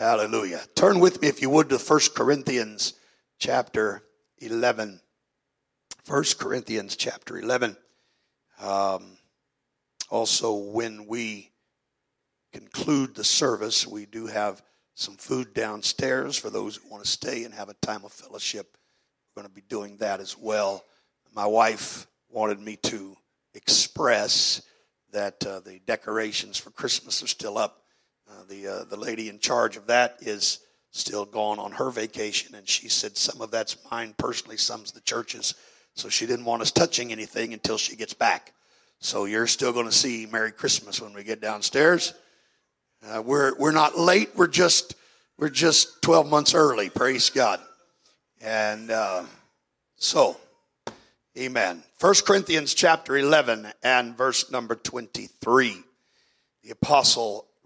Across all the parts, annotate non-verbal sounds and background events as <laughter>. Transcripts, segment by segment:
Hallelujah. Turn with me, if you would, to 1 Corinthians chapter 11. 1 Corinthians chapter 11. Um, also, when we conclude the service, we do have some food downstairs for those who want to stay and have a time of fellowship. We're going to be doing that as well. My wife wanted me to express that uh, the decorations for Christmas are still up. Uh, the uh, the lady in charge of that is still gone on her vacation, and she said some of that's mine personally, some's the church's. So she didn't want us touching anything until she gets back. So you're still going to see Merry Christmas when we get downstairs. Uh, we're we're not late. We're just we're just 12 months early. Praise God. And uh, so, Amen. 1 Corinthians chapter 11 and verse number 23. The apostle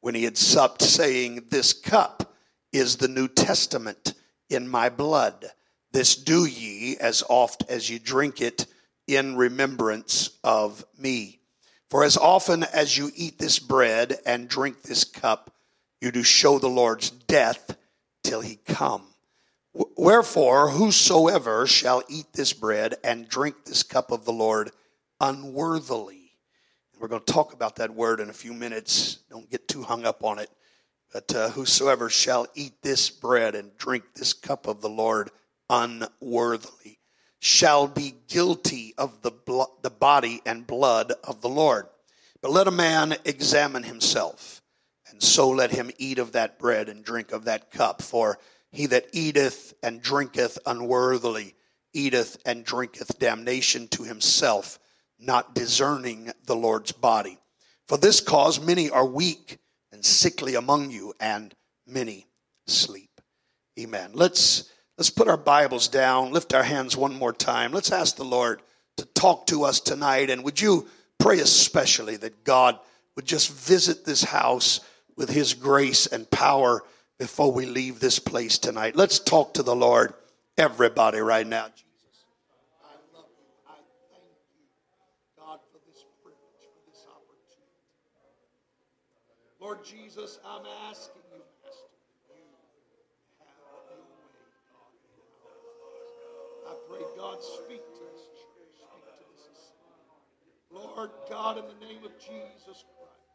when he had supped, saying, This cup is the New Testament in my blood. This do ye as oft as ye drink it in remembrance of me. For as often as you eat this bread and drink this cup, you do show the Lord's death till he come. Wherefore, whosoever shall eat this bread and drink this cup of the Lord unworthily. We're going to talk about that word in a few minutes. Don't get too hung up on it. But uh, whosoever shall eat this bread and drink this cup of the Lord unworthily shall be guilty of the, blo- the body and blood of the Lord. But let a man examine himself, and so let him eat of that bread and drink of that cup. For he that eateth and drinketh unworthily eateth and drinketh damnation to himself, not discerning the Lord's body. For this cause many are weak and sickly among you, and many sleep. Amen. Let's Let's put our Bibles down, lift our hands one more time. Let's ask the Lord to talk to us tonight. And would you pray especially that God would just visit this house with His grace and power before we leave this place tonight? Let's talk to the Lord, everybody, right now. Lord Jesus, I'm asking you. I pray, God, speak to this church. Speak to this assembly. Lord God, in the name of Jesus Christ,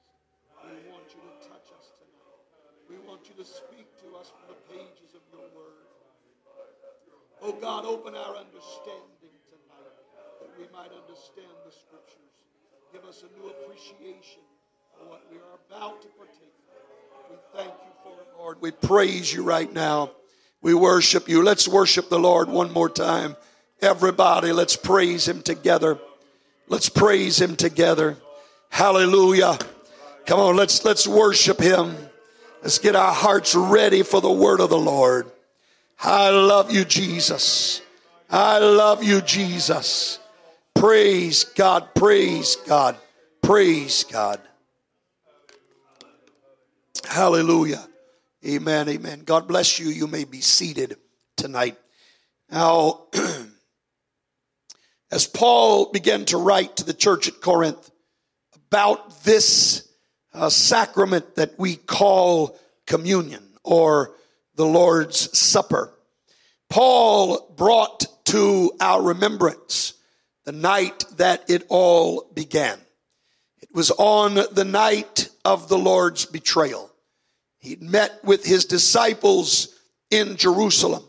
we want you to touch us tonight. We want you to speak to us from the pages of your word. Oh God, open our understanding tonight that we might understand the scriptures. Give us a new appreciation what we are about to partake of. We thank you for it, Lord. We praise you right now. We worship you. Let's worship the Lord one more time. Everybody, let's praise him together. Let's praise him together. Hallelujah. Come on, let's let's worship him. Let's get our hearts ready for the word of the Lord. I love you, Jesus. I love you, Jesus. Praise God, praise God, praise God. Hallelujah. Amen, amen. God bless you. You may be seated tonight. Now, <clears throat> as Paul began to write to the church at Corinth about this uh, sacrament that we call communion or the Lord's Supper, Paul brought to our remembrance the night that it all began. It was on the night of the Lord's betrayal. He met with his disciples in Jerusalem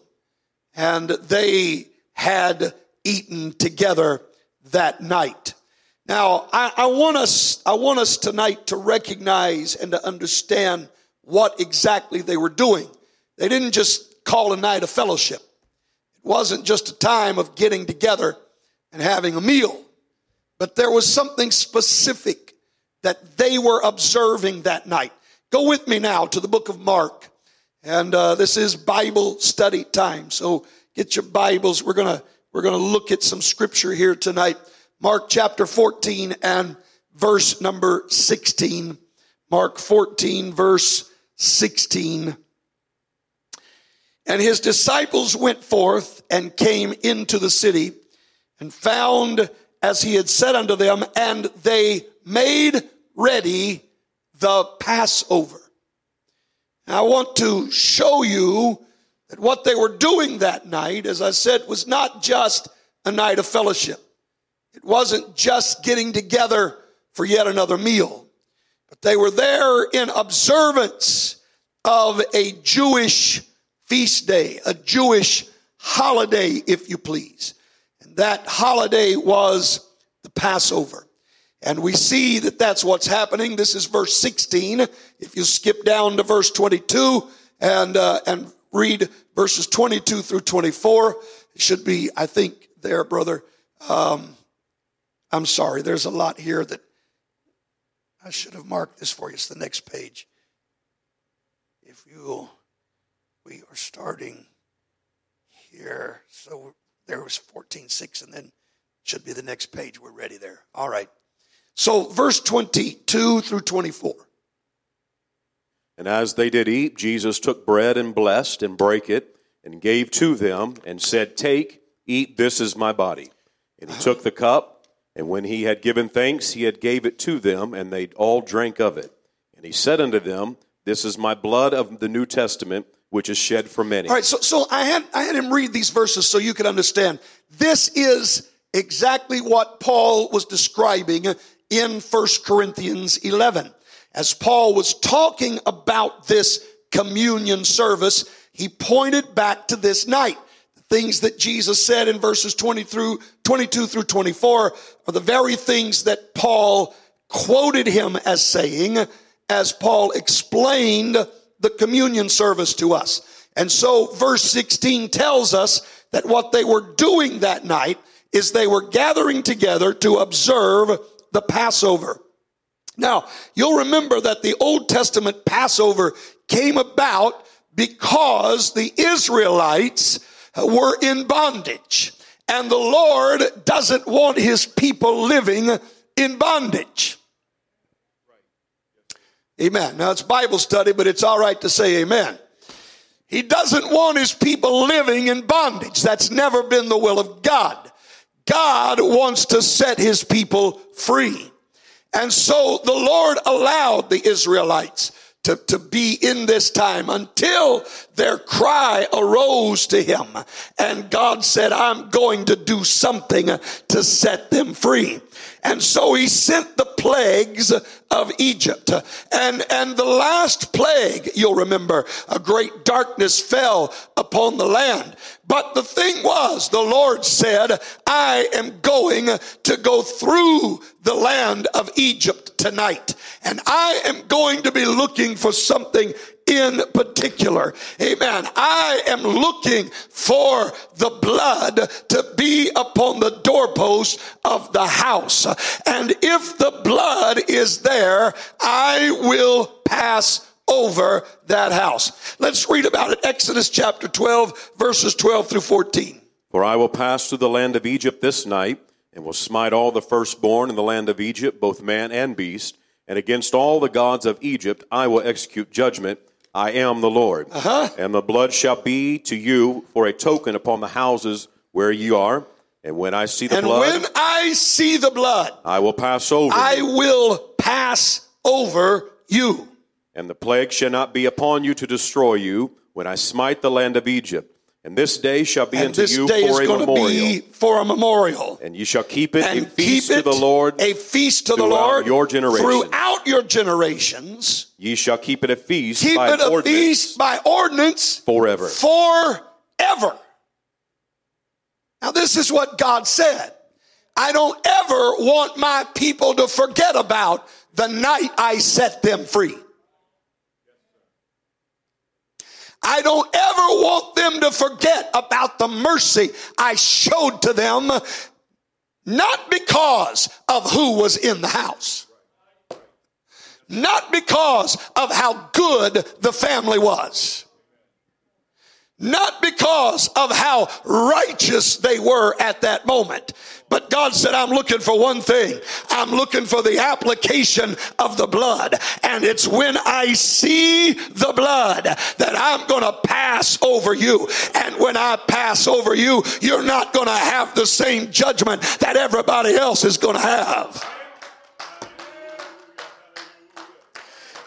and they had eaten together that night. Now, I, I, want us, I want us tonight to recognize and to understand what exactly they were doing. They didn't just call a night of fellowship. It wasn't just a time of getting together and having a meal, but there was something specific that they were observing that night. Go with me now to the book of Mark. And uh, this is Bible study time. So get your Bibles. We're going to we're going to look at some scripture here tonight. Mark chapter 14 and verse number 16. Mark 14 verse 16. And his disciples went forth and came into the city and found as he had said unto them, and they made ready the Passover. I want to show you that what they were doing that night, as I said, was not just a night of fellowship. It wasn't just getting together for yet another meal, but they were there in observance of a Jewish feast day, a Jewish holiday, if you please. And that holiday was the Passover. And we see that that's what's happening. This is verse 16. If you skip down to verse 22 and, uh, and read verses 22 through 24, it should be, I think, there, brother. Um, I'm sorry, there's a lot here that I should have marked this for you. It's the next page. If you, we are starting here. So there was 14.6 and then should be the next page. We're ready there. All right. So, verse 22 through 24. And as they did eat, Jesus took bread and blessed and brake it and gave to them and said, Take, eat, this is my body. And he took the cup, and when he had given thanks, he had gave it to them, and they all drank of it. And he said unto them, This is my blood of the New Testament, which is shed for many. All right, so, so I, had, I had him read these verses so you could understand. This is exactly what Paul was describing in 1 Corinthians 11. As Paul was talking about this communion service, he pointed back to this night. The things that Jesus said in verses 20 through 22 through 24 are the very things that Paul quoted him as saying as Paul explained the communion service to us. And so verse 16 tells us that what they were doing that night is they were gathering together to observe the Passover. Now, you'll remember that the Old Testament Passover came about because the Israelites were in bondage. And the Lord doesn't want his people living in bondage. Amen. Now it's Bible study, but it's all right to say amen. He doesn't want his people living in bondage. That's never been the will of God. God wants to set his people free. And so the Lord allowed the Israelites to, to be in this time until their cry arose to him. And God said, I'm going to do something to set them free. And so he sent the plagues of Egypt. And, and the last plague, you'll remember, a great darkness fell upon the land. But the thing was, the Lord said, I am going to go through the land of Egypt tonight. And I am going to be looking for something in particular. Amen. I am looking for the blood to be upon the doorpost of the house. And if the blood is there, I will pass over that house. Let's read about it. Exodus chapter 12, verses 12 through 14. For I will pass through the land of Egypt this night, and will smite all the firstborn in the land of Egypt, both man and beast, and against all the gods of Egypt I will execute judgment I am the Lord. Uh-huh. And the blood shall be to you for a token upon the houses where you are. And when I see the and blood, when I see the blood, I will pass over. I you. will pass over you. And the plague shall not be upon you to destroy you when I smite the land of Egypt. And this day shall be and unto this you day for is a going to memorial. be for a memorial. and you shall keep it and a feast to the Lord. a feast to the Lord your generation. throughout your generations. Ye shall keep it a feast Keep by it a ordinance feast by ordinance forever. forever. Now, this is what God said. I don't ever want my people to forget about the night I set them free. I don't ever want them to forget about the mercy I showed to them, not because of who was in the house, not because of how good the family was. Not because of how righteous they were at that moment. But God said, I'm looking for one thing. I'm looking for the application of the blood. And it's when I see the blood that I'm going to pass over you. And when I pass over you, you're not going to have the same judgment that everybody else is going to have.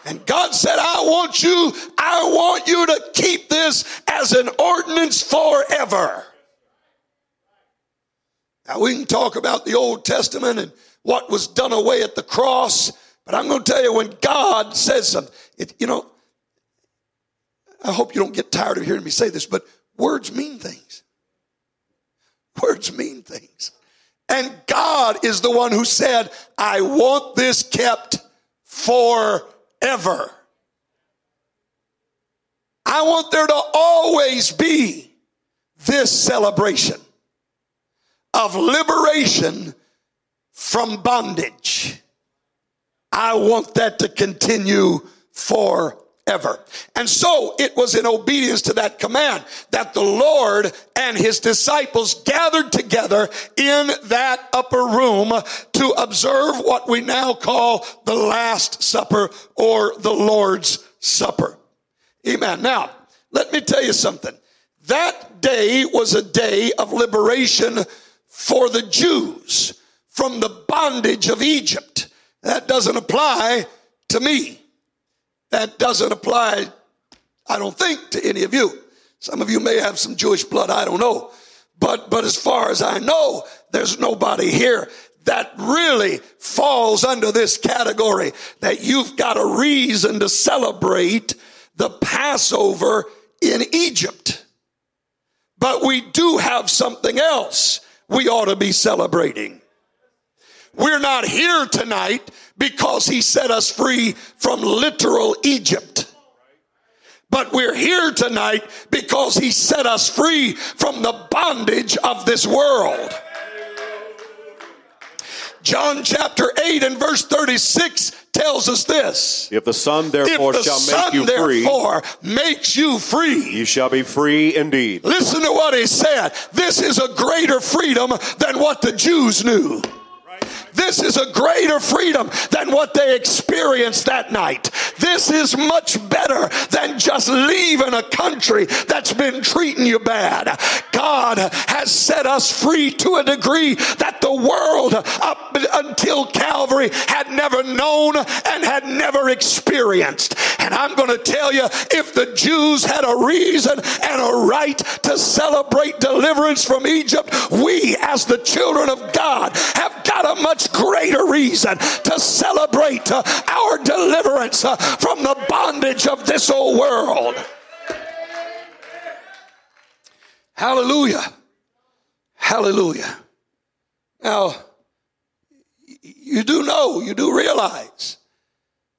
And God said, I want you, I want you to keep this as an ordinance forever. Now we can talk about the Old Testament and what was done away at the cross, but I'm going to tell you when God says something, it, you know, I hope you don't get tired of hearing me say this, but words mean things. Words mean things. And God is the one who said, I want this kept for ever. I want there to always be this celebration of liberation from bondage. I want that to continue forever. And so it was in obedience to that command that the Lord and his disciples gathered together in that upper room to observe what we now call the Last Supper or the Lord's Supper. Amen. Now, let me tell you something. That day was a day of liberation for the Jews from the bondage of Egypt. That doesn't apply to me. That doesn't apply, I don't think, to any of you. Some of you may have some Jewish blood, I don't know. But, but as far as I know, there's nobody here that really falls under this category that you've got a reason to celebrate the Passover in Egypt. But we do have something else we ought to be celebrating. We're not here tonight because he set us free from literal Egypt. But we're here tonight because he set us free from the bondage of this world. John chapter 8 and verse 36 tells us this. If the Son therefore the shall son, make you free, therefore makes you free, you shall be free indeed. Listen to what he said. This is a greater freedom than what the Jews knew. This is a greater freedom than what they experienced that night. This is much better than just leaving a country that's been treating you bad. God has set us free to a degree that the world up until Calvary had never known and had never experienced. And I'm going to tell you if the Jews had a reason and a right to celebrate deliverance from Egypt, we as the children of God have got a much greater reason to celebrate uh, our deliverance uh, from the bondage of this old world. Hallelujah. Hallelujah. Now, you do know, you do realize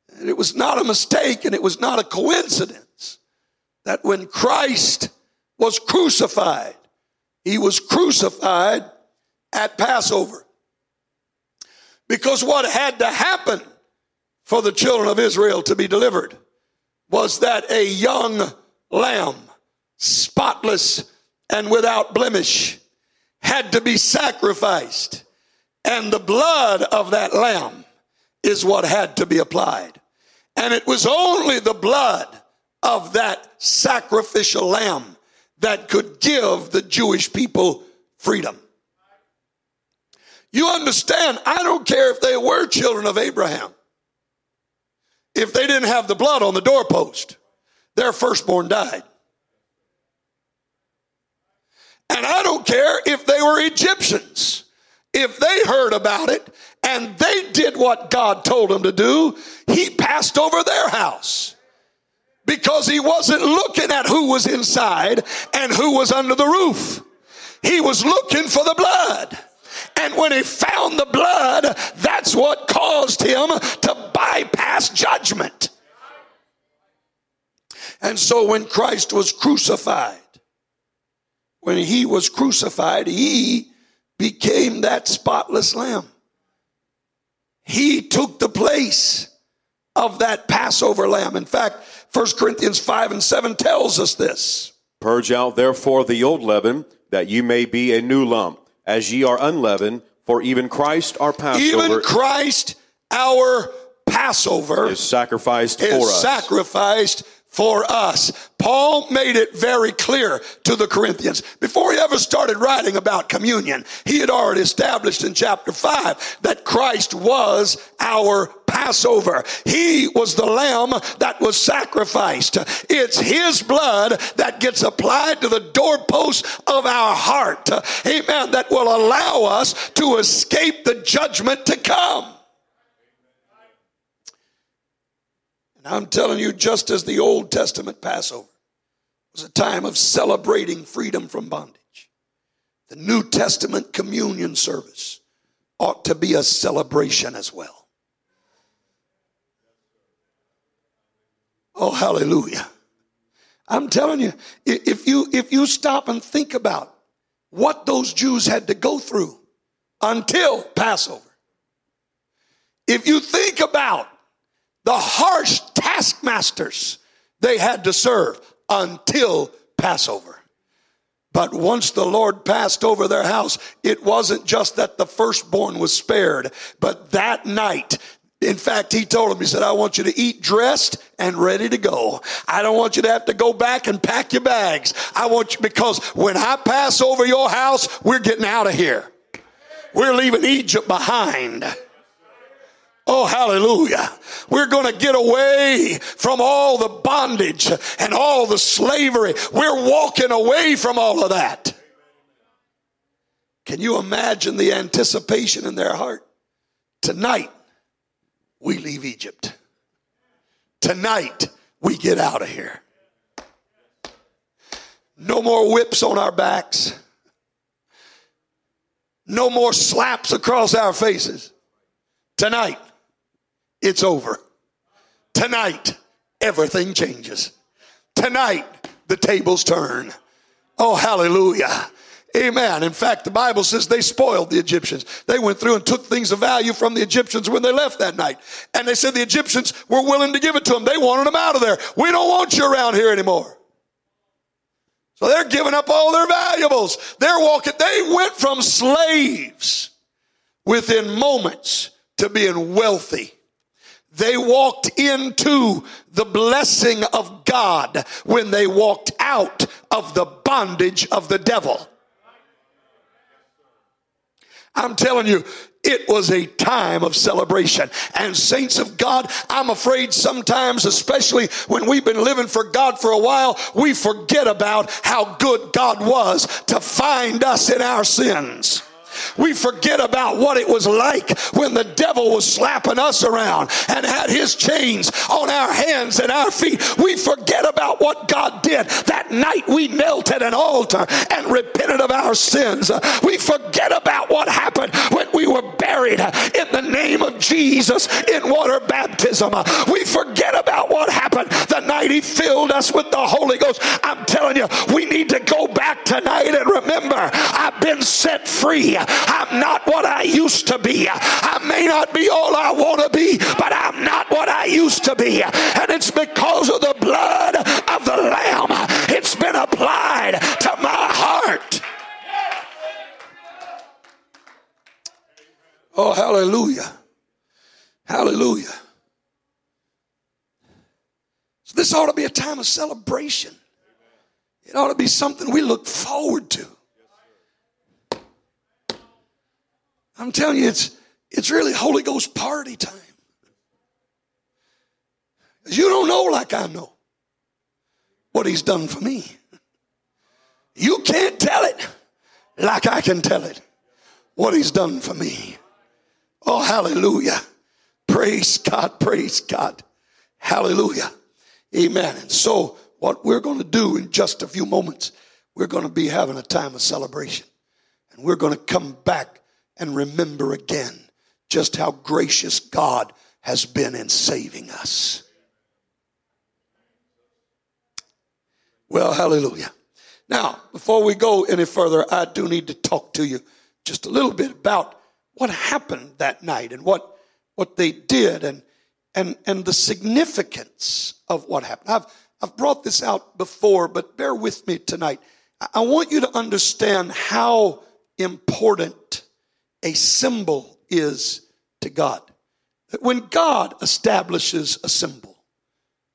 that it was not a mistake and it was not a coincidence that when Christ was crucified, he was crucified at Passover. Because what had to happen for the children of Israel to be delivered was that a young lamb, spotless and without blemish, had to be sacrificed. And the blood of that lamb is what had to be applied. And it was only the blood of that sacrificial lamb that could give the Jewish people freedom. You understand, I don't care if they were children of Abraham. If they didn't have the blood on the doorpost, their firstborn died. And I don't care if they were Egyptians. If they heard about it and they did what God told them to do, he passed over their house because he wasn't looking at who was inside and who was under the roof. He was looking for the blood. And when he found the blood, that's what caused him to bypass judgment. And so when Christ was crucified, when he was crucified, he became that spotless lamb. He took the place of that Passover lamb. In fact, 1 Corinthians 5 and 7 tells us this. Purge out therefore the old leaven, that you may be a new lump, as ye are unleavened. For even Christ our Passover Even Christ, our Passover, is sacrificed is for us. sacrificed for us. Paul made it very clear to the Corinthians. Before he ever started writing about communion, he had already established in chapter 5 that Christ was our Passover. He was the lamb that was sacrificed. It's his blood that gets applied to the doorpost of our heart. Amen. That will allow us to escape the judgment to come. And I'm telling you, just as the Old Testament Passover was a time of celebrating freedom from bondage, the New Testament communion service ought to be a celebration as well. Oh, hallelujah. I'm telling you, if you if you stop and think about what those Jews had to go through until Passover, if you think about the harsh taskmasters they had to serve until Passover. But once the Lord passed over their house, it wasn't just that the firstborn was spared, but that night in fact, he told him, he said, I want you to eat dressed and ready to go. I don't want you to have to go back and pack your bags. I want you, because when I pass over your house, we're getting out of here. We're leaving Egypt behind. Oh, hallelujah. We're going to get away from all the bondage and all the slavery. We're walking away from all of that. Can you imagine the anticipation in their heart? Tonight, we leave Egypt. Tonight, we get out of here. No more whips on our backs. No more slaps across our faces. Tonight, it's over. Tonight, everything changes. Tonight, the tables turn. Oh, hallelujah. Amen. In fact, the Bible says they spoiled the Egyptians. They went through and took things of value from the Egyptians when they left that night. And they said the Egyptians were willing to give it to them. They wanted them out of there. We don't want you around here anymore. So they're giving up all their valuables. They're walking, they went from slaves within moments to being wealthy. They walked into the blessing of God when they walked out of the bondage of the devil. I'm telling you, it was a time of celebration. And saints of God, I'm afraid sometimes, especially when we've been living for God for a while, we forget about how good God was to find us in our sins. We forget about what it was like when the devil was slapping us around and had his chains on our hands and our feet. We forget about what God did that night we knelt at an altar and repented of our sins. We forget about what happened when we were buried in the name of Jesus in water baptism. We forget about what happened the night he filled us with the Holy Ghost. I'm telling you, we need to go back tonight and remember I've been set free. I'm not what I used to be. I may not be all I want to be, but I'm not what I used to be. And it's because of the blood of the Lamb. It's been applied to my heart. Oh, hallelujah. Hallelujah. So this ought to be a time of celebration. It ought to be something we look forward to. I'm telling you, it's, it's really Holy Ghost party time. You don't know like I know what He's done for me. You can't tell it like I can tell it what He's done for me. Oh, hallelujah. Praise God, praise God. Hallelujah. Amen. And so, what we're going to do in just a few moments, we're going to be having a time of celebration. And we're going to come back and remember again just how gracious God has been in saving us. Well, hallelujah. Now, before we go any further, I do need to talk to you just a little bit about what happened that night and what, what they did and, and, and the significance of what happened. I've, I've brought this out before, but bear with me tonight. I- want you to understand how important a symbol is to God. That when God establishes a symbol,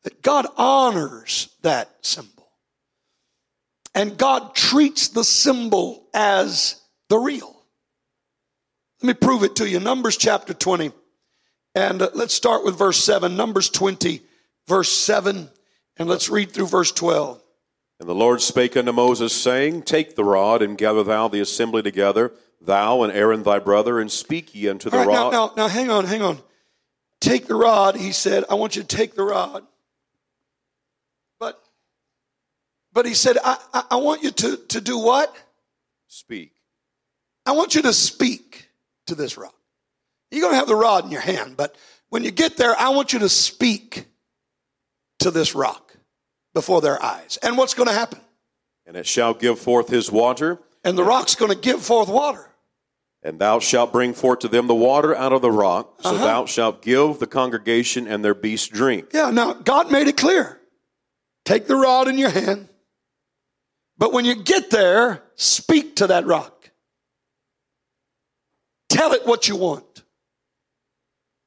that God honors that symbol. And God treats the symbol as the real. Let me prove it to you. Numbers chapter 20. And uh, let's start with verse 7. Numbers 20, verse 7. And let's read through verse 12. And the Lord spake unto Moses, saying, Take the rod, and gather thou the assembly together, thou and Aaron thy brother, and speak ye unto the right, now, rod. now, now, hang on, hang on. Take the rod, he said. I want you to take the rod. But, but he said, I, I, I want you to, to do what? Speak. I want you to speak to this rock. You're going to have the rod in your hand, but when you get there, I want you to speak to this rock before their eyes. And what's going to happen? And it shall give forth his water, And the rock's going to give forth water. and thou shalt bring forth to them the water out of the rock, so Uh-huh. thou shalt give the congregation and their beasts drink. Yeah, now God made it clear. Take the rod in your hand, but when you get there, speak to that rock. Tell it what you want.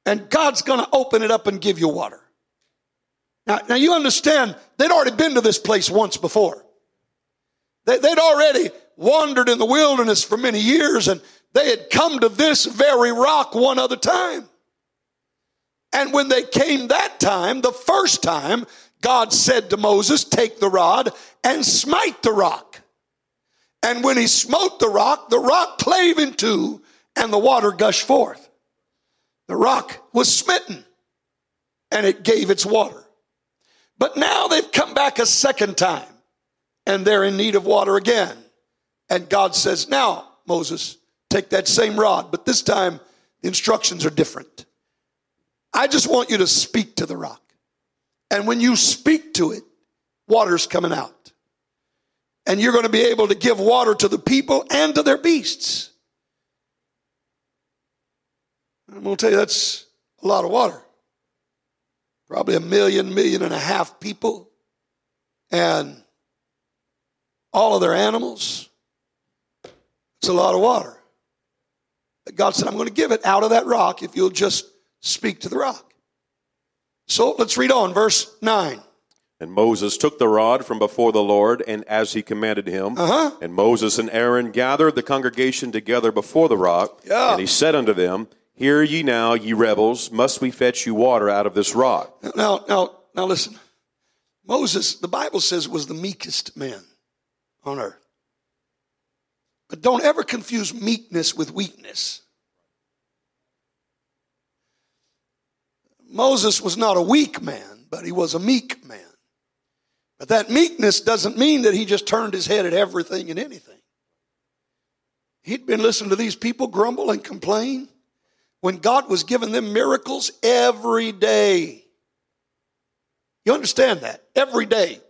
And God's going to open it up and give you water. Now, now you understand, they'd already been to this place once before. They, they'd already wandered in the wilderness for many years and they had come to this very rock one other time. And when they came that time, the first time, God said to Moses, Take the rod and smite the rock. And when he smote the rock, the rock clave in two and the water gushed forth. The rock was smitten and it gave its water. But now they've come back a second time and they're in need of water again. And God says, Now, Moses, take that same rod, but this time the instructions are different. I just want you to speak to the rock. And when you speak to it, water's coming out. And you're going to be able to give water to the people and to their beasts. I'm going to tell you that's a lot of water. Probably a million, million and a half people, and all of their animals. It's a lot of water. But God said, I'm going to give it out of that rock if you'll just speak to the rock. So let's read on, verse 9. And Moses took the rod from before the Lord, and as he commanded him, Uh-huh. and Moses and Aaron gathered the congregation together before the rock, Yeah. and he said unto them, Hear ye now, ye rebels, must we fetch you water out of this rock? Now, now, now listen. Moses, the Bible says, was the meekest man on earth. But don't ever confuse meekness with weakness. Moses was not a weak man, but he was a meek man. But that meekness doesn't mean that he just turned his head at everything and anything. He'd been listening to these people grumble and complain when God was giving them miracles every day. You understand that? Every day.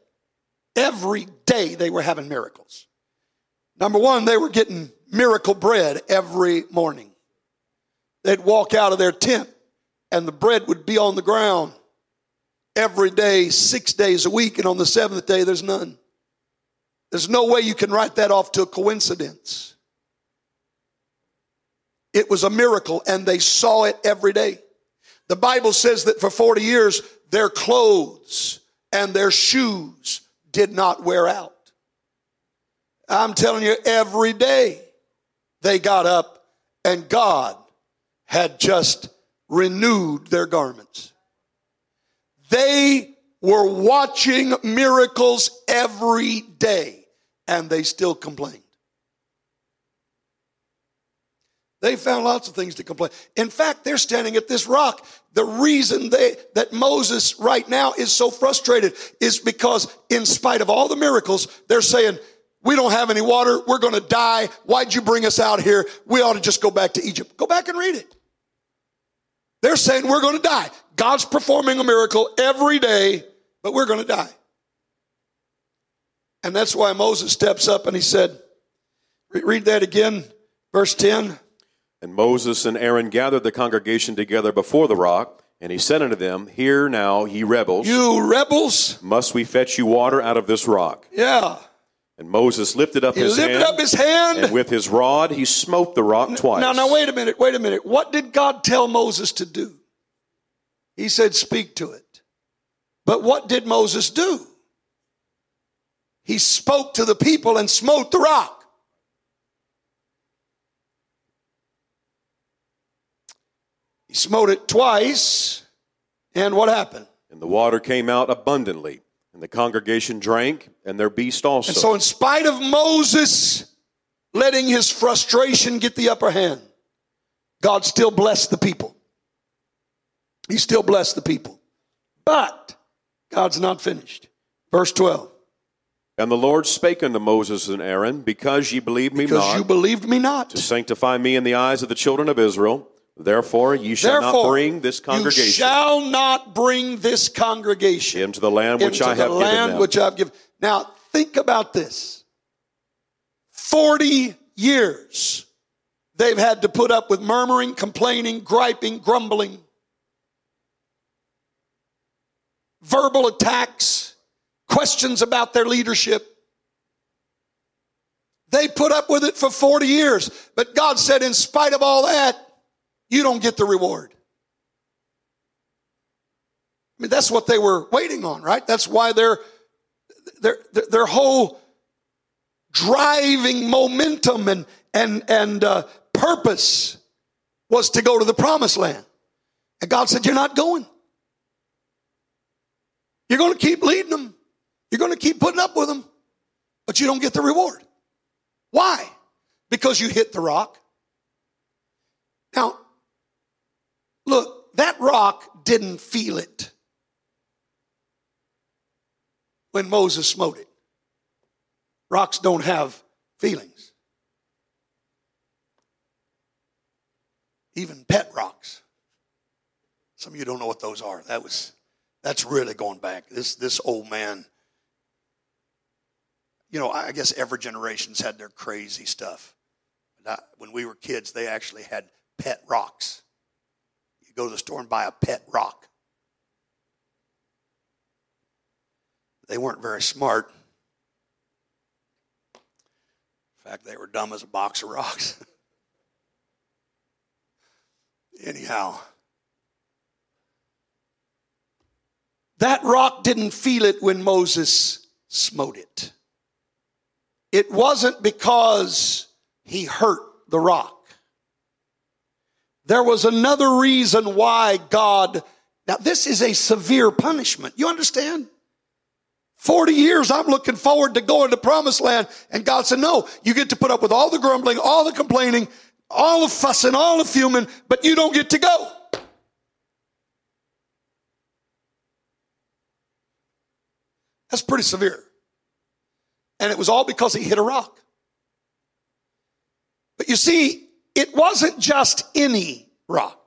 Every day they were having miracles. Number one, they were getting miracle bread every morning. They'd walk out of their tent and the bread would be on the ground every day, six days a week, and on the seventh day, there's none. There's no way you can write that off to a coincidence. It was a miracle, and they saw it every day. The Bible says that for 40 years, their clothes and their shoes did not wear out. I'm telling you, every day they got up and God had just renewed their garments. They were watching miracles every day and they still complained. They found lots of things to complain. In fact, they're standing at this rock. The reason they, that Moses right now is so frustrated is because in spite of all the miracles, they're saying, we don't have any water. We're going to die. Why'd you bring us out here? We ought to just go back to Egypt. Go back and read it. They're saying we're going to die. God's performing a miracle every day, but we're going to die. And that's why Moses steps up and he said, read that again, verse 10. And Moses and Aaron gathered the congregation together before the rock, And he said unto them, Hear now, ye rebels, You rebels. must we fetch you water out of this rock? Yeah. And Moses lifted up He his lifted hand, up his hand. and with his rod he smote the rock twice. Now, now, wait a minute, wait a minute. What did God tell Moses to do? He said, Speak to it. But what did Moses do? He spoke to the people and smote the rock. He smote it twice, and what happened? And the water came out abundantly, and the congregation drank, and their beast also. And so, in spite of Moses letting his frustration get the upper hand, God still blessed the people. He still blessed the people. But God's not finished. Verse 12. and the Lord spake unto Moses and Aaron, Because ye believed me Because not, you believed me not. to sanctify me in the eyes of the children of Israel, therefore you shall Therefore, not bring this congregation. you shall not bring this congregation into the land which I have given them. which I've given. Now, think about this. 40 years they've had to put up with murmuring, complaining, griping, grumbling, verbal attacks, questions about their leadership. They put up with it for 40 years. But God said, in spite of all that, you don't get the reward. I mean, that's what they were waiting on, right? That's why their, their, their whole driving momentum and, and, and uh, purpose was to go to the promised land. And God said, You're not going. You're going to keep leading them. You're going to keep putting up with them, but you don't get the reward. Why? Because you hit the rock. Now, look, that rock didn't feel it when Moses smote it. Rocks don't have feelings. Even pet rocks. Some of you don't know what those are. That was that's really going back. This this old man. You know, I guess every generation's had their crazy stuff. When we were kids, they actually had pet rocks. Go to the store and buy a pet rock. They weren't very smart. In fact, they were dumb as a box of rocks. <laughs> Anyhow, that rock didn't feel it when Moses smote it. It wasn't because he hurt the rock. There was another reason why God, now this is a severe punishment. You understand? 40 years I'm looking forward to going to promised land. And God said, no, you get to put up with all the grumbling, all the complaining, all the fussing, all the fuming, but you don't get to go. That's pretty severe. And it was all because he hit a rock. But you see, it wasn't just any rock.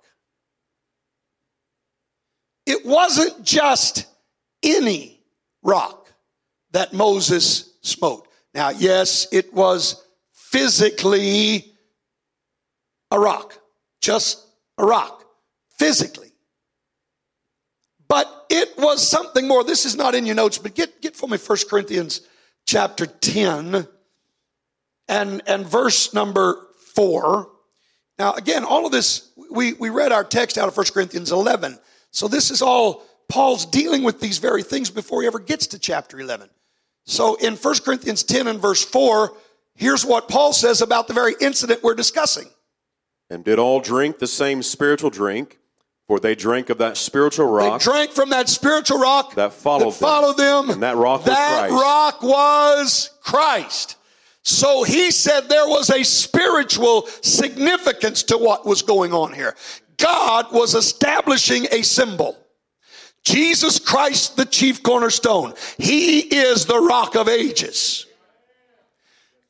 It wasn't just any rock that Moses smote. Now, yes, it was physically a rock, just a rock, physically. But it was something more. This is not in your notes, but get, get for me 1 Corinthians chapter 10 and, and verse number 4. Now, again, all of this, we, we read our text out of 1 Corinthians 11. So this is all Paul's dealing with these very things before he ever gets to chapter 11. So in 1 Corinthians 10 and verse 4, here's what Paul says about the very incident we're discussing. And did all drink the same spiritual drink, for they drank of that spiritual rock They drank from that spiritual rock that followed, that followed them. And that rock was That rock was Christ. So he said there was a spiritual significance to what was going on here. God was establishing a symbol. Jesus Christ, the chief cornerstone. He is the rock of ages.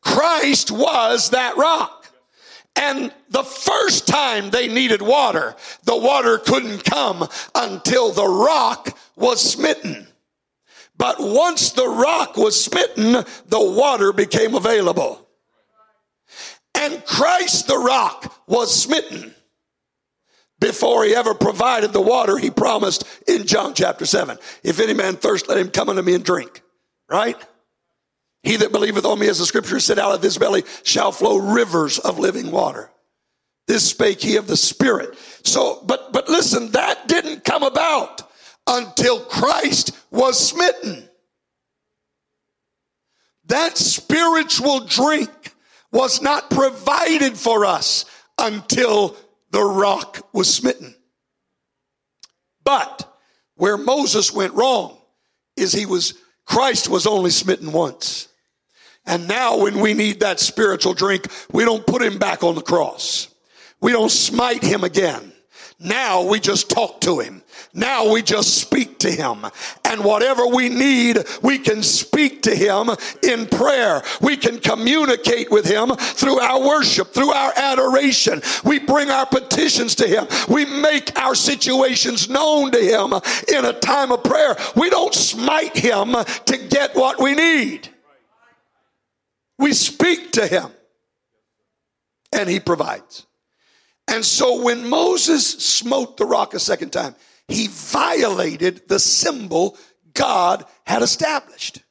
Christ was that rock. And the first time they needed water, the water couldn't come until the rock was smitten. But once the rock was smitten, the water became available. And Christ the rock was smitten. before he ever provided the water he promised in John chapter 7. If any man thirst, let him come unto me and drink. Right? He that believeth on me, as the scripture said, out of his belly shall flow rivers of living water. This spake he of the Spirit. So, but, but listen, that didn't come about until Christ was smitten. That spiritual drink was not provided for us until the rock was smitten. But where Moses went wrong is he was, Christ was only smitten once. And now when we need that spiritual drink, we don't put him back on the cross. We don't smite him again. Now we just talk to him. Now we just speak to him. And whatever we need, we can speak to him in prayer. We can communicate with him through our worship, through our adoration. We bring our petitions to him. We make our situations known to him in a time of prayer. We don't smite him to get what we need. We speak to him and he provides. And so when Moses smote the rock a second time, he violated the symbol God had established.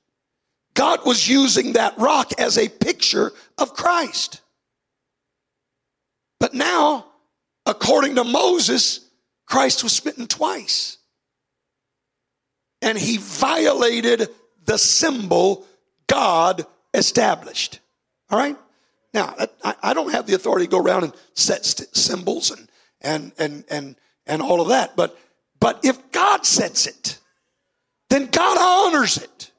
God was using that rock as a picture of Christ. But now, according to Moses, Christ was smitten twice. And he violated the symbol God established. All right? Now, I don't have the authority to go around and set symbols and, and, and, and, and all of that, but but if God sets it, then God honors it.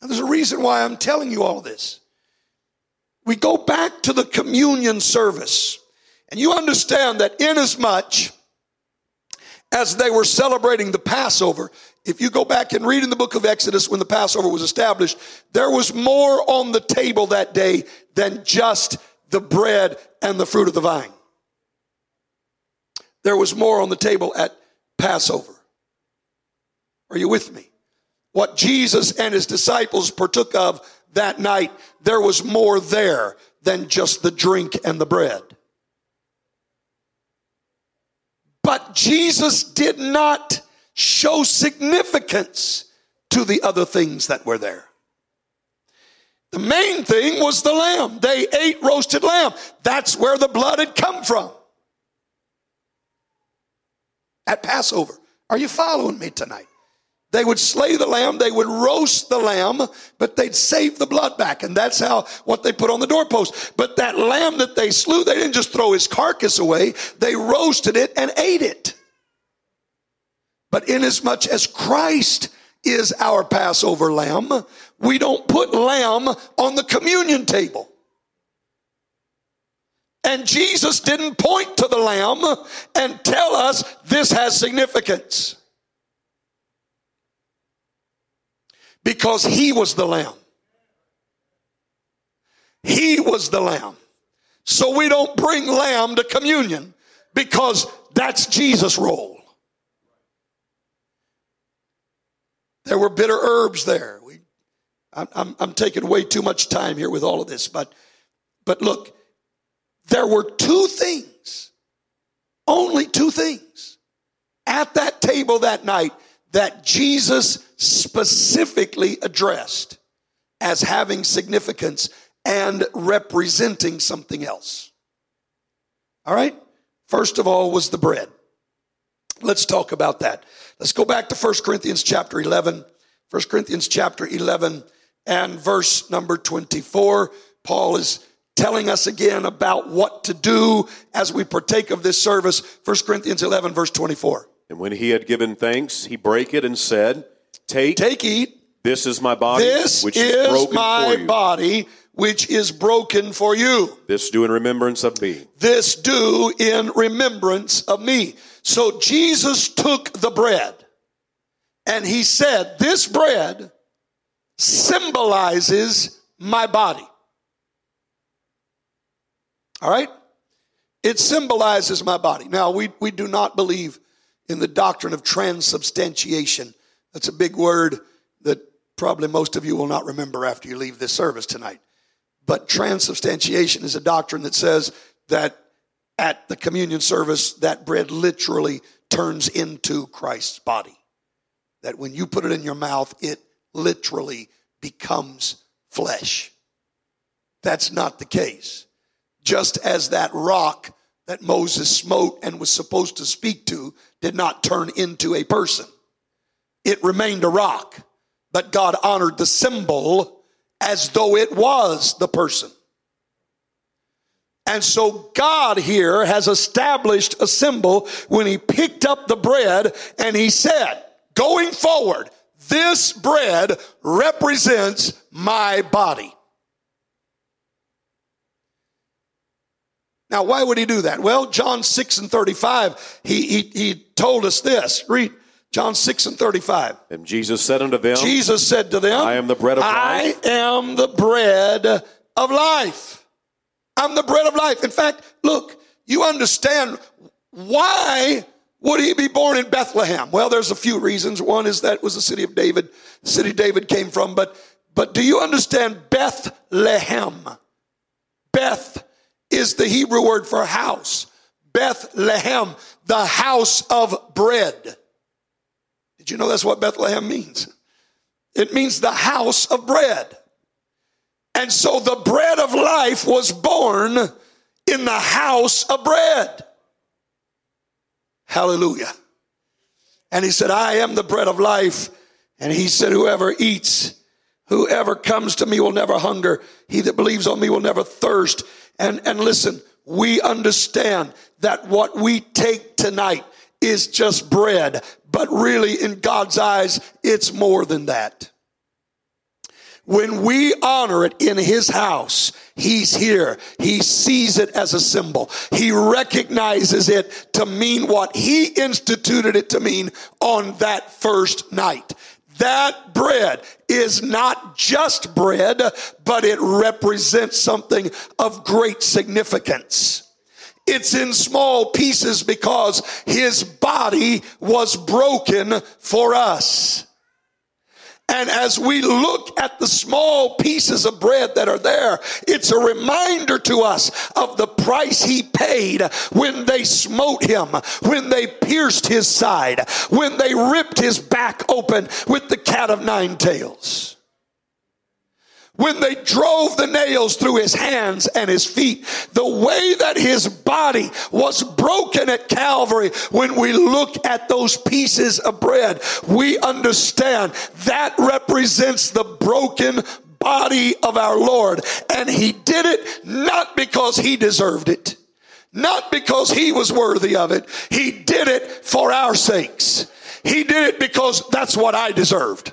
There's a reason why I'm telling you all this. We go back to the communion service, and you understand that inasmuch as they were celebrating the Passover, if you go back and read in the book of Exodus when the Passover was established, there was more on the table that day than just the bread and the fruit of the vine there was more on the table at Passover. Are you with me? What Jesus and his disciples partook of that night, there was more there than just the drink and the bread. But Jesus did not show significance to the other things that were there. The main thing was the lamb. They ate roasted lamb. That's where the blood had come from at Passover. Are you following me tonight? They would slay the lamb, they would roast the lamb, but they'd save the blood back. And that's how what they put on the doorpost. But that lamb that they slew, they didn't just throw his carcass away, they roasted it and ate it. But inasmuch as Christ is our Passover lamb, we don't put lamb on the communion table. And Jesus didn't point to the lamb and tell us this has significance. Because he was the lamb. He was the lamb. So we don't bring lamb to communion because that's Jesus' role. There were bitter herbs there. We, I'm, I'm, I'm taking way too much time here with all of this, but, but look, there were two things, only two things at that table that night that Jesus specifically addressed as having significance and representing something else. All right? First of all was the bread. Let's talk about that. Let's go back to 1 Corinthians chapter 11. 1 Corinthians chapter 11 and verse number 24. Paul is telling us again about what to do as we partake of this service. 1 Corinthians 11, verse 24. And when he had given thanks, he brake it and said, Take, take, eat. This is my body, this which is, is broken my for you. body, which is broken for you. This do in remembrance of me. This do in remembrance of me. So Jesus took the bread and he said, This bread symbolizes my body. All right? It symbolizes my body. Now, we, we do not believe in the doctrine of transubstantiation. That's a big word that probably most of you will not remember after you leave this service tonight. But transubstantiation is a doctrine that says that at the communion service, that bread literally turns into Christ's body. That when you put it in your mouth, it literally becomes flesh. That's not the case. Just as that rock that Moses smote and was supposed to speak to did not turn into a person, it remained a rock, but God honored the symbol as though it was the person. And so God here has established a symbol when he picked up the bread and he said, going forward, this bread represents my body. Now, why would he do that? Well, John 6 and 35, he, he, he told us this. Read John 6 and 35. And Jesus said unto them, Jesus said to them, I am the bread of life. I am the bread of life. I'm the bread of life. In fact, look, you understand why would he be born in Bethlehem? Well, there's a few reasons. One is that it was the city of David, the city David came from, but but do you understand Bethlehem? Beth is the Hebrew word for house. Bethlehem, the house of bread. Did you know that's what Bethlehem means? It means the house of bread. And so the bread of life was born in the house of bread. Hallelujah. And he said, I am the bread of life. And he said, whoever eats, whoever comes to me will never hunger. He that believes on me will never thirst. And, and listen, we understand that what we take tonight is just bread, but really in God's eyes, it's more than that. When we honor it in his house, he's here. He sees it as a symbol. He recognizes it to mean what he instituted it to mean on that first night. That bread is not just bread, but it represents something of great significance. It's in small pieces because his body was broken for us. And as we look at the small pieces of bread that are there, it's a reminder to us of the price he paid when they smote him, when they pierced his side, when they ripped his back open with the cat of nine tails when they drove the nails through his hands and his feet, the way that his body was broken at Calvary, when we look at those pieces of bread, we understand that represents the broken body of our Lord. And he did it not because he deserved it. Not because he was worthy of it. He did it for our sakes. He did it because that's what I deserved.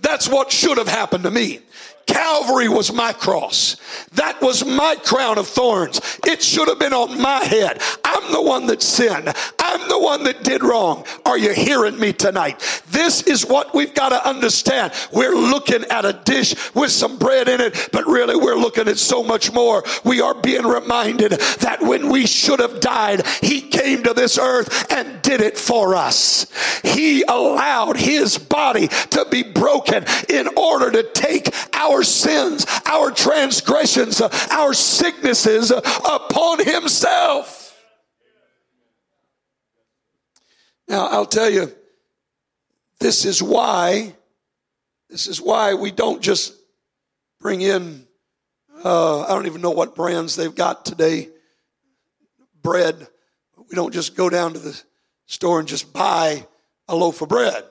That's what should have happened to me. Calvary was my cross. That was my crown of thorns. It should have been on my head. I'm the one that sinned. I'm the one that did wrong. Are you hearing me tonight? This is what we've got to understand. We're looking at a dish with some bread in it, but really we're looking at so much more. We are being reminded that when we should have died, He came to this earth and did it for us. He allowed His body to be broken in order to take our our sins, our transgressions, our sicknesses upon himself. Now, I'll tell you, this is why, this is why we don't just bring in, uh, I don't even know what brands they've got today, bread. We don't just go down to the store and just buy a loaf of bread.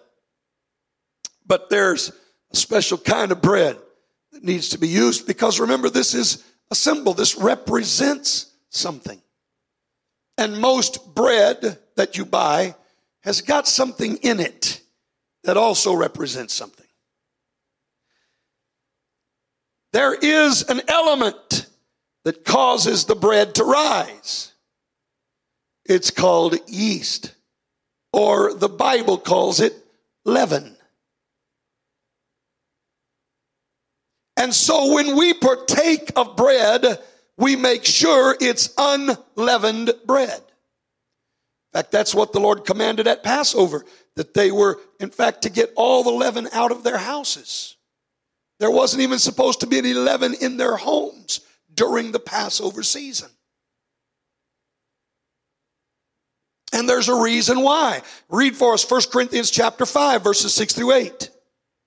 But there's a special kind of bread that needs to be used because remember, this is a symbol. This represents something. And most bread that you buy has got something in it that also represents something. There is an element that causes the bread to rise. It's called yeast, or the Bible calls it leaven. And so when we partake of bread, we make sure it's unleavened bread. In fact, that's what the Lord commanded at Passover, that they were, in fact, to get all the leaven out of their houses. There wasn't even supposed to be any leaven in their homes during the Passover season. And there's a reason why. Read for us 1 Corinthians chapter 5 verses 6 through 8.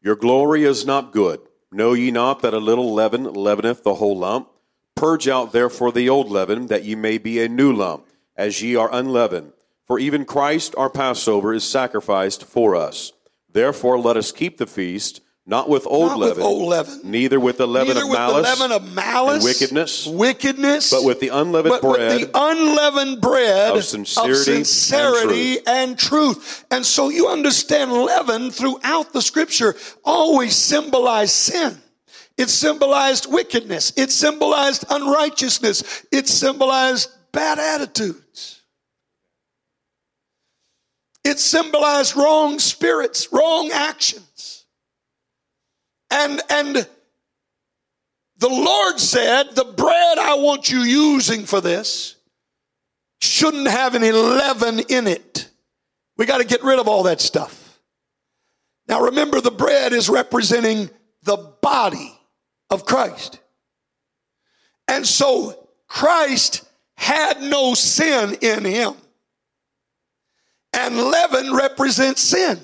Your glory is not good. Know ye not that a little leaven leaveneth the whole lump? Purge out therefore the old leaven, that ye may be a new lump, as ye are unleavened. For even Christ our Passover is sacrificed for us. Therefore let us keep the feast, not with old, Not with leaven, old leaven. neither with the leaven Neither of with malice, the leaven of malice, and wickedness, wickedness, but with the unleavened with bread the unleavened bread of sincerity and sincerity and truth. And so you understand leaven throughout the scripture always symbolized sin. It symbolized wickedness. It symbolized unrighteousness. It symbolized bad attitudes. It symbolized wrong spirits, wrong actions. And, and the Lord said, the bread I want you using for this shouldn't have any leaven in it. We got to get rid of all that stuff. Now remember, the bread is representing the body of Christ. And so Christ had no sin in him. And leaven represents sin.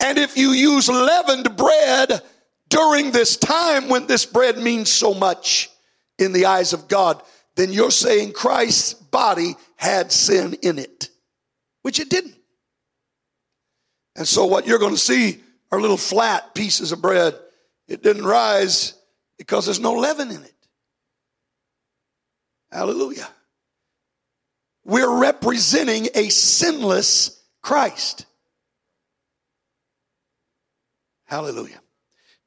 And if you use leavened bread during this time when this bread means so much in the eyes of God, then you're saying Christ's body had sin in it, which it didn't. And so what you're going to see are little flat pieces of bread. It didn't rise because there's no leaven in it. Hallelujah. We're representing a sinless Christ. Hallelujah.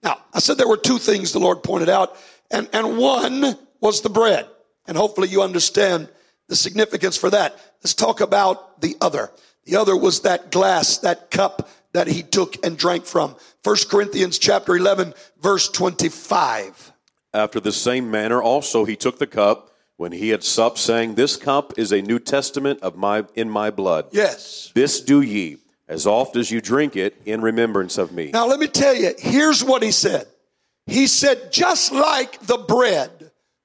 Now, I said there were two things the Lord pointed out, and, and one was the bread. And hopefully you understand the significance for that. Let's talk about the other. The other was that glass, that cup that he took and drank from. 1 Corinthians chapter 11, verse 25. After the same manner also he took the cup when he had supped, saying, This cup is a New Testament of my in my blood. Yes. This do ye, as oft as you drink it, in remembrance of me. Now let me tell you, here's what he said. He said, just like the bread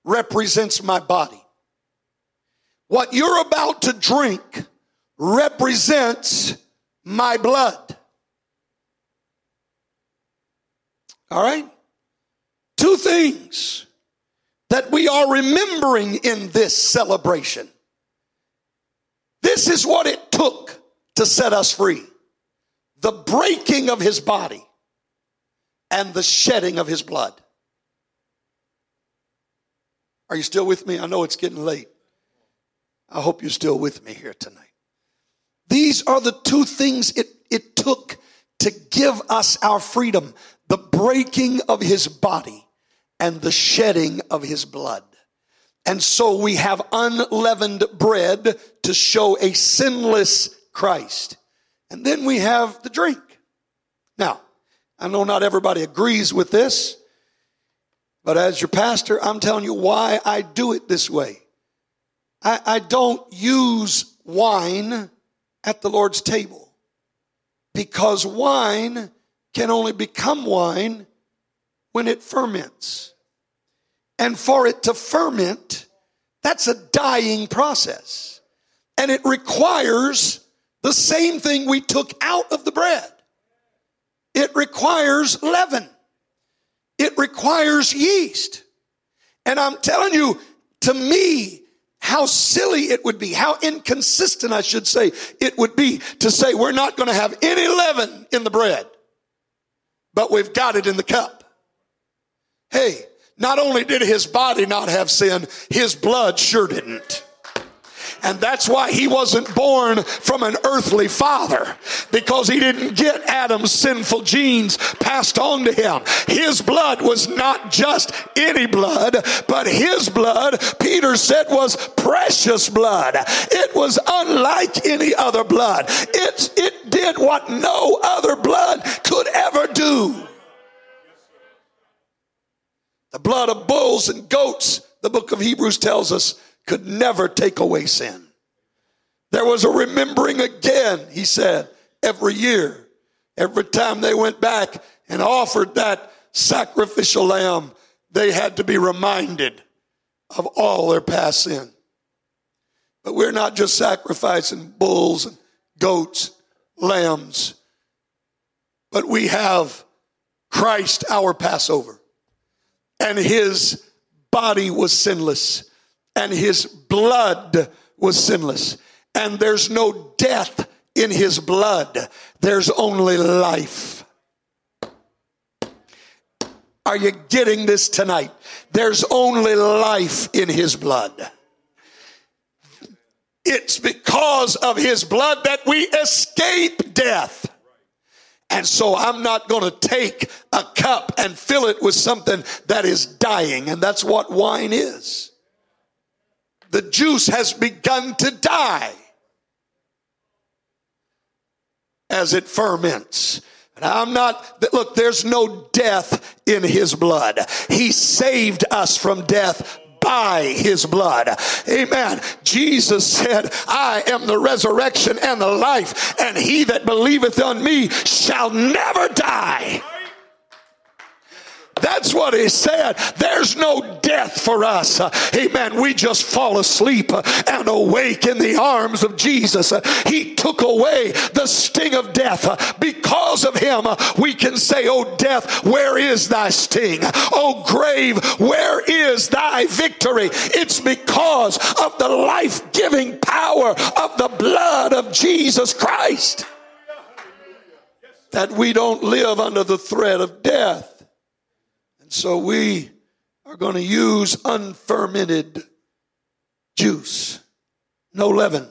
represents my body, what you're about to drink represents my blood. All right? Two things that we are remembering in this celebration. This is what it took to set us free the breaking of his body and the shedding of his blood. Are you still with me? I know it's getting late. I hope you're still with me here tonight. These are the two things it, it took to give us our freedom the breaking of his body and the shedding of his blood. And so we have unleavened bread to show a sinless Christ. And then we have the drink. Now, I know not everybody agrees with this, but as your pastor, I'm telling you why I do it this way. I, I don't use wine at the Lord's table because wine can only become wine when it ferments. And for it to ferment, that's a dying process. And it requires the same thing we took out of the bread. It requires leaven. It requires yeast. And I'm telling you, to me, how silly it would be, how inconsistent I should say it would be to say we're not going to have any leaven in the bread, but we've got it in the cup. Hey, not only did his body not have sin, his blood sure didn't. And that's why he wasn't born from an earthly father because he didn't get Adam's sinful genes passed on to him. His blood was not just any blood, but his blood, Peter said, was precious blood. It was unlike any other blood. It, it did what no other blood could ever do. The blood of bulls and goats, the book of Hebrews tells us, could never take away sin. There was a remembering again, he said, every year. Every time they went back and offered that sacrificial lamb, they had to be reminded of all their past sin. But we're not just sacrificing bulls and goats, lambs, but we have Christ, our Passover. And his body was sinless, and his blood was sinless. And there's no death in his blood, there's only life. Are you getting this tonight? There's only life in his blood. It's because of his blood that we escape death. And so I'm not going to take a cup and fill it with something that is dying. And that's what wine is. The juice has begun to die as it ferments. And I'm not, look, there's no death in his blood. He saved us from death by his blood. Amen. Jesus said, I am the resurrection and the life, and he that believeth on me shall never die. That's what he said. There's no death for us. Amen. We just fall asleep and awake in the arms of Jesus. He took away the sting of death. Because of him, we can say, Oh, death, where is thy sting? Oh, grave, where is thy victory? It's because of the life giving power of the blood of Jesus Christ that we don't live under the threat of death. And so we are going to use unfermented juice, no leaven.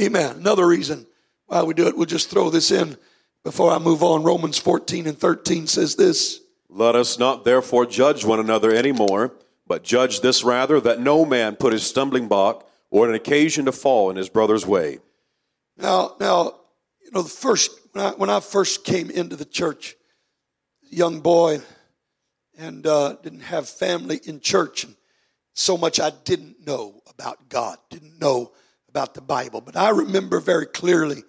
Amen. Another reason why we do it, we'll just throw this in before I move on. Romans 14 and 13 says this Let us not therefore judge one another anymore, but judge this rather, that no man put his stumbling block or an occasion to fall in his brother's way. Now, now, you know, the first when I, when I first came into the church, young boy, and uh, didn't have family in church. And so much I didn't know about God, didn't know about the Bible. But I remember very clearly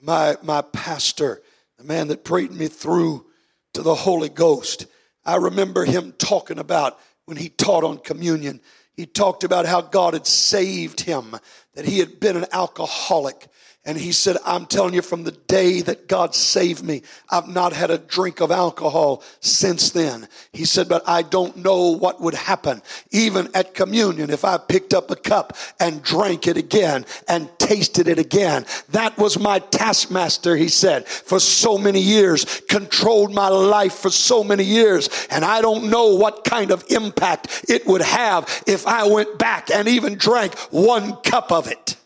my, my pastor, the man that prayed me through to the Holy Ghost. I remember him talking about when he taught on communion. He talked about how God had saved him, that he had been an alcoholic, and he said, I'm telling you, from the day that God saved me, I've not had a drink of alcohol since then. He said, but I don't know what would happen, even at communion, if I picked up a cup and drank it again and tasted it again. That was my taskmaster, he said, for so many years, controlled my life for so many years. And I don't know what kind of impact it would have if I went back and even drank one cup of it.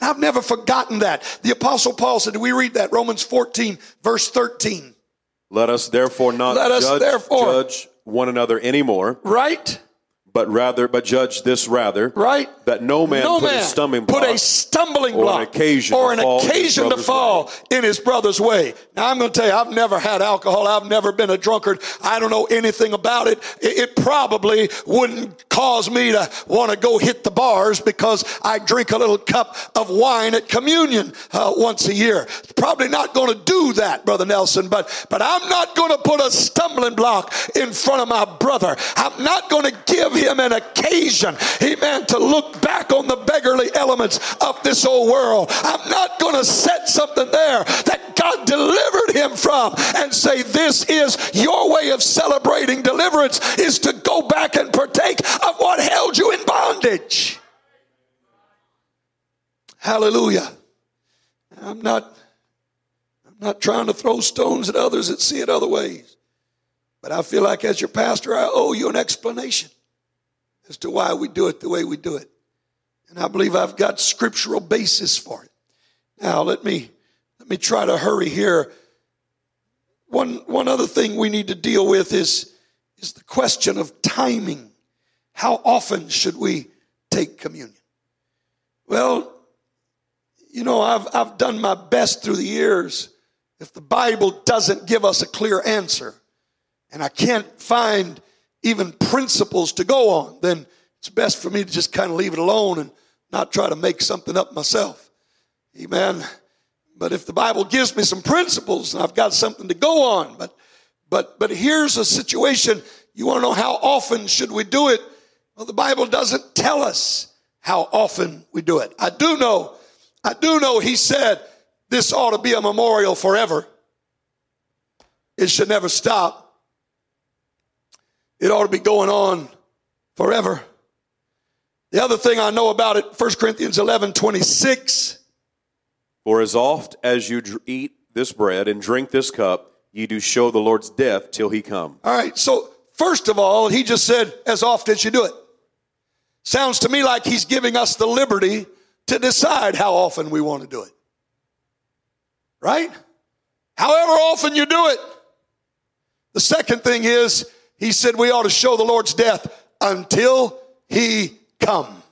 I've never forgotten that. The apostle Paul said, do we read that? Romans 14 verse 13. Let us therefore not Let us judge, therefore- judge one another anymore, Right? But rather, but judge this rather, Right? that no man no put man his stumbling put a stumbling block, or an block occasion or to an fall in his occasion to fall way. in his brother's way. Now I'm going to tell you, I've never had alcohol. I've never been a drunkard. I don't know anything about it. It, it probably wouldn't cause me to want to go hit the bars because I drink a little cup of wine at communion uh, once a year. Probably not going to do that, brother Nelson. But but I'm not going to put a stumbling block in front of my brother. I'm not going to give him an occasion, amen, to look back on the beggarly elements of this old world. I'm not going to set something there that God delivered him from and say, This is your way of celebrating deliverance, is to go back and partake of what held you in bondage. Hallelujah. I'm not, I'm not trying to throw stones at others that see it other ways. But I feel like as your pastor, I owe you an explanation as to why we do it the way we do it. And I believe I've got scriptural basis for it. Now let me let me try to hurry here. One one other thing we need to deal with is is the question of timing. How often should we take communion? Well, you know, I've I've done my best through the years. If the Bible doesn't give us a clear answer, and I can't find even principles to go on, then it's best for me to just kind of leave it alone and not try to make something up myself. Amen. But if the Bible gives me some principles, and I've got something to go on. But but but here's a situation. You want to know how often should we do it? Well, the Bible doesn't tell us how often we do it. I do know, I do know he said this ought to be a memorial forever. It should never stop. It ought to be going on forever. The other thing I know about it, 1 Corinthians 11 26. For as oft as you eat this bread and drink this cup, ye do show the Lord's death till he come. All right, so first of all, he just said, as often as you do it. Sounds to me like he's giving us the liberty to decide how often we want to do it. Right? However often you do it. The second thing is, he said we ought to show the Lord's death until he come.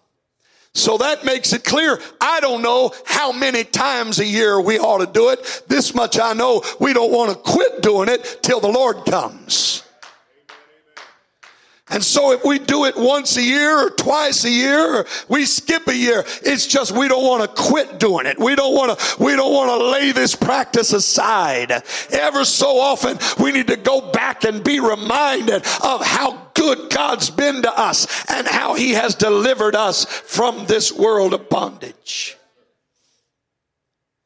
So that makes it clear. I don't know how many times a year we ought to do it. This much I know we don't want to quit doing it till the Lord comes. And so if we do it once a year or twice a year, or we skip a year, it's just we don't want to quit doing it. We don't want to we don't want to lay this practice aside. Ever so often we need to go back and be reminded of how good God's been to us and how he has delivered us from this world of bondage.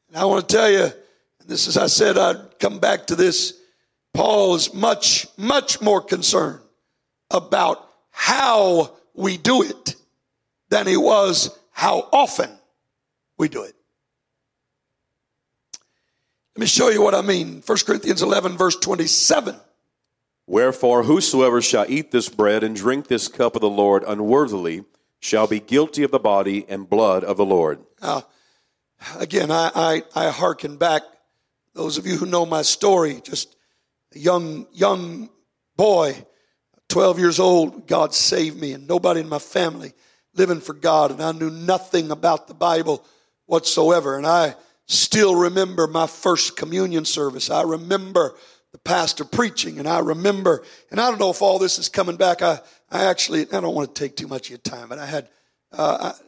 And I want to tell you, this is I said I'd come back to this. Paul is much, much more concerned about how we do it than he was how often we do it. Let me show you what I mean. 1 Corinthians 11, verse 27. Wherefore, whosoever shall eat this bread and drink this cup of the Lord unworthily shall be guilty of the body and blood of the Lord. Now, again, I, I, I hearken back. Those of you who know my story, just a young, young boy, 12 years old, God saved me, and nobody in my family living for God, and I knew nothing about the Bible whatsoever. And I still remember my first communion service. I remember the pastor preaching, and I remember, and I don't know if all this is coming back. I, I actually, I don't want to take too much of your time, but I had uh, I,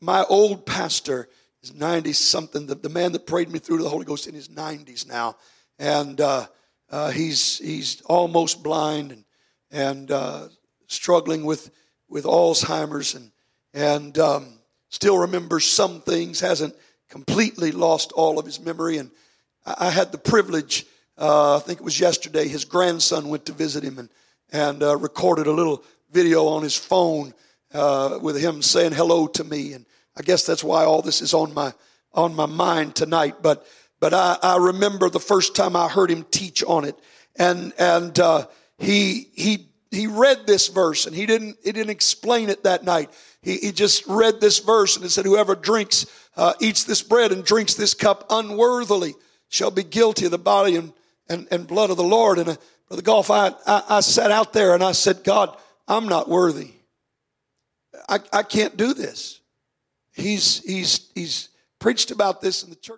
my old pastor is 90 something, the, the man that prayed me through to the Holy Ghost in his 90s now. And uh, uh, he's, he's almost blind and, and uh, struggling with, with Alzheimer's and, and um, still remembers some things, hasn't completely lost all of his memory. And I, I had the privilege, uh, I think it was yesterday, his grandson went to visit him and, and uh, recorded a little video on his phone uh, with him saying hello to me. And I guess that's why all this is on my, on my mind tonight. But, but I, I remember the first time I heard him teach on it. And, and uh, he, he, he read this verse and he didn't, he didn't explain it that night. He, he just read this verse and it said, whoever drinks, uh, eats this bread and drinks this cup unworthily shall be guilty of the body and, and, and blood of the Lord. And uh, Brother Golf, I, I, I sat out there and I said, God, I'm not worthy. I, I can't do this. He's, he's, he's preached about this in the church.